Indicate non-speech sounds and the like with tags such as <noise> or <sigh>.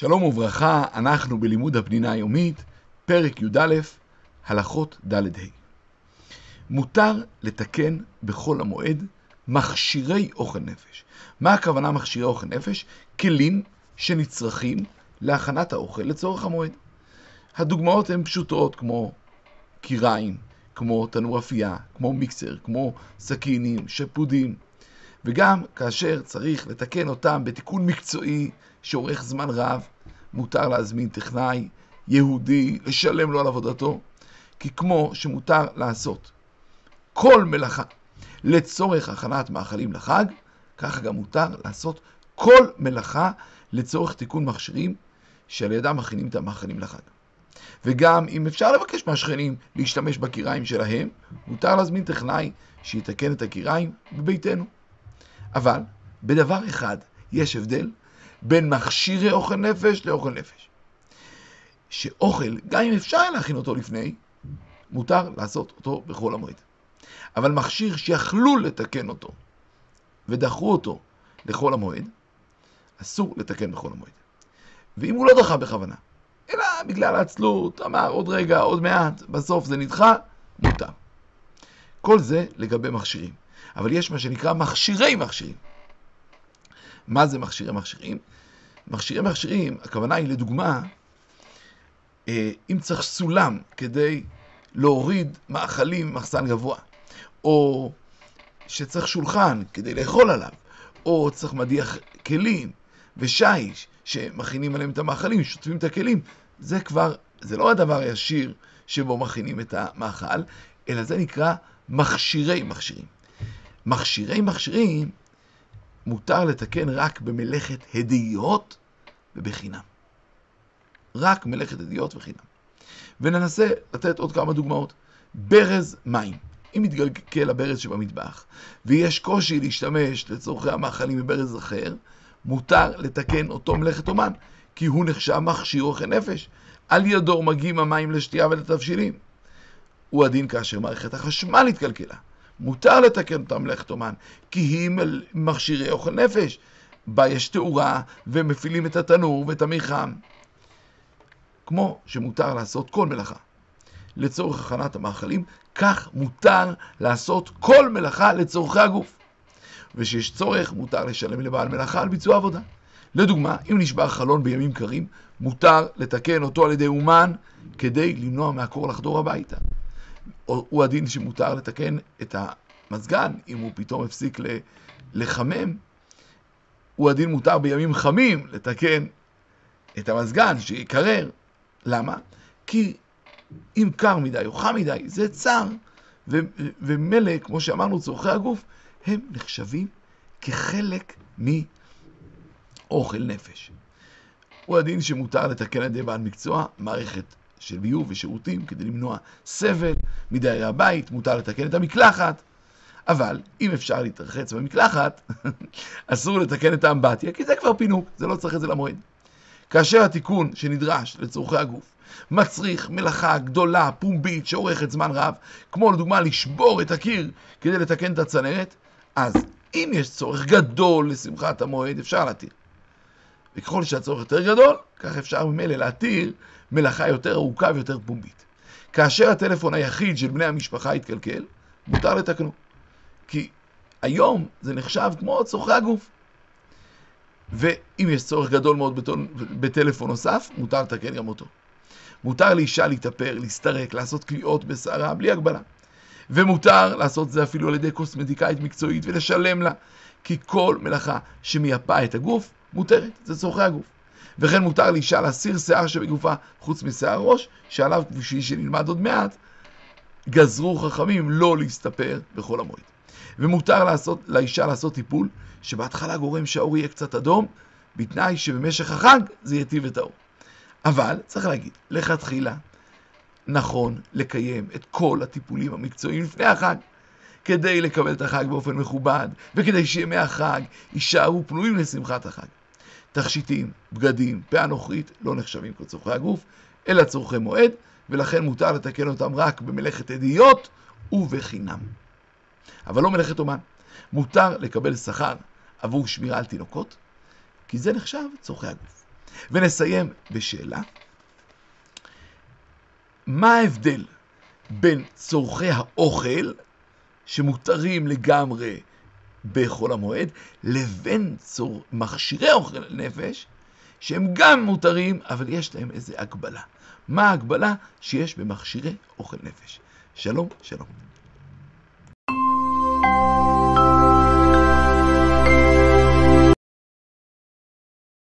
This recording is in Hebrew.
שלום וברכה, אנחנו בלימוד הפנינה היומית, פרק י"א, הלכות ד'-ה'. מותר לתקן בחול המועד מכשירי אוכל נפש. מה הכוונה מכשירי אוכל נפש? כלים שנצרכים להכנת האוכל לצורך המועד. הדוגמאות הן פשוטות כמו קיריים, כמו תנור אפייה, כמו מיקסר, כמו סכינים, שפודים. וגם כאשר צריך לתקן אותם בתיקון מקצועי שאורך זמן רב, מותר להזמין טכנאי יהודי, לשלם לו על עבודתו, כי כמו שמותר לעשות כל מלאכה לצורך הכנת מאכלים לחג, ככה גם מותר לעשות כל מלאכה לצורך תיקון מכשירים שעל ידם מכינים את המאכלים לחג. וגם אם אפשר לבקש מהשכנים להשתמש בקיריים שלהם, מותר להזמין טכנאי שיתקן את הקיריים בביתנו. אבל בדבר אחד יש הבדל בין מכשירי אוכל נפש לאוכל נפש. שאוכל, גם אם אפשר להכין אותו לפני, מותר לעשות אותו בכל המועד. אבל מכשיר שיכלו לתקן אותו ודחו אותו לכל המועד, אסור לתקן בכל המועד. ואם הוא לא דחה בכוונה, אלא בגלל העצלות, אמר עוד רגע, עוד מעט, בסוף זה נדחה, מותר. כל זה לגבי מכשירים. אבל יש מה שנקרא מכשירי מכשירים. מה זה מכשירי מכשירים? מכשירי מכשירים, הכוונה היא לדוגמה, אה, אם צריך סולם כדי להוריד מאכלים ממחסן גבוה, או שצריך שולחן כדי לאכול עליו, או צריך מדיח כלים ושיש שמכינים עליהם את המאכלים, שוטפים את הכלים, זה כבר, זה לא הדבר הישיר שבו מכינים את המאכל, אלא זה נקרא מכשירי מכשירים. מכשירי מכשירים מותר לתקן רק במלאכת הדיות ובחינם. רק מלאכת הדיות וחינם. וננסה לתת עוד כמה דוגמאות. ברז מים. אם מתגלגל הברז שבמטבח, ויש קושי להשתמש לצורכי המאכלים בברז אחר, מותר לתקן אותו מלאכת אומן, כי הוא נחשב מכשיר אוכל נפש. על ידו מגיעים המים לשתייה ולתבשילים. הוא הדין כאשר מערכת החשמל התקלקלה. מותר לתקן אותה מלאכת אומן, כי היא מכשירי אוכל נפש. בה יש תאורה, ומפעילים את התנור ואת המיחם. כמו שמותר לעשות כל מלאכה. לצורך הכנת המאכלים, כך מותר לעשות כל מלאכה לצורכי הגוף. ושיש צורך, מותר לשלם לבעל מלאכה על ביצוע עבודה. לדוגמה, אם נשבר חלון בימים קרים, מותר לתקן אותו על ידי אומן כדי למנוע מהקור לחדור הביתה. הוא הדין שמותר לתקן את המזגן, אם הוא פתאום הפסיק לחמם. הוא הדין מותר בימים חמים לתקן את המזגן, שיקרר. למה? כי אם קר מדי או חם מדי, זה צר, ומילא, כמו שאמרנו, צורכי הגוף, הם נחשבים כחלק מאוכל נפש. הוא הדין שמותר לתקן על ידי בעל מקצוע מערכת של ביוב ושירותים כדי למנוע סבל מדיירי הבית, מותר לתקן את המקלחת. אבל אם אפשר להתרחץ במקלחת, <laughs> אסור לתקן את האמבטיה, כי זה כבר פינוק, זה לא צריך את זה למועד. כאשר התיקון שנדרש לצורכי הגוף מצריך מלאכה גדולה, פומבית, שאורכת זמן רב, כמו לדוגמה לשבור את הקיר כדי לתקן את הצנרת, אז אם יש צורך גדול לשמחת המועד, אפשר להתיר. וככל שהצורך יותר גדול, כך אפשר ממילא להתיר מלאכה יותר ארוכה ויותר פומבית. כאשר הטלפון היחיד של בני המשפחה יתקלקל, מותר לתקנו. כי היום זה נחשב כמו צורכי הגוף. ואם יש צורך גדול מאוד בטלפון נוסף, מותר לתקן גם אותו. מותר לאישה להתאפר, להסתרק, לעשות קליעות בשערה, בלי הגבלה. ומותר לעשות זה אפילו על ידי קוסמטיקאית מקצועית ולשלם לה, כי כל מלאכה שמייפה את הגוף מותרת, זה צורכי הגוף. וכן מותר לאישה להסיר שיער שבגופה חוץ משיער ראש, שעליו, כפי שנלמד עוד מעט, גזרו חכמים לא להסתפר בכל המועד. ומותר לעשות, לאישה לעשות טיפול שבהתחלה גורם שהאור יהיה קצת אדום, בתנאי שבמשך החג זה יטיב את האור. אבל, צריך להגיד, לכתחילה, נכון לקיים את כל הטיפולים המקצועיים לפני החג, כדי לקבל את החג באופן מכובד, וכדי שימי החג יישארו פנויים לשמחת החג. תכשיטים, בגדים, פאה נוכרית, לא נחשבים כצורכי הגוף, אלא צורכי מועד, ולכן מותר לתקן אותם רק במלאכת עדיות ובחינם. אבל לא מלאכת אומן. מותר לקבל שכר עבור שמירה על תינוקות, כי זה נחשב צורכי הגוף. ונסיים בשאלה, מה ההבדל בין צורכי האוכל, שמותרים לגמרי בחול המועד, לבין צור... מכשירי אוכל נפש, שהם גם מותרים, אבל יש להם איזו הגבלה. מה ההגבלה שיש במכשירי אוכל נפש? שלום, שלום.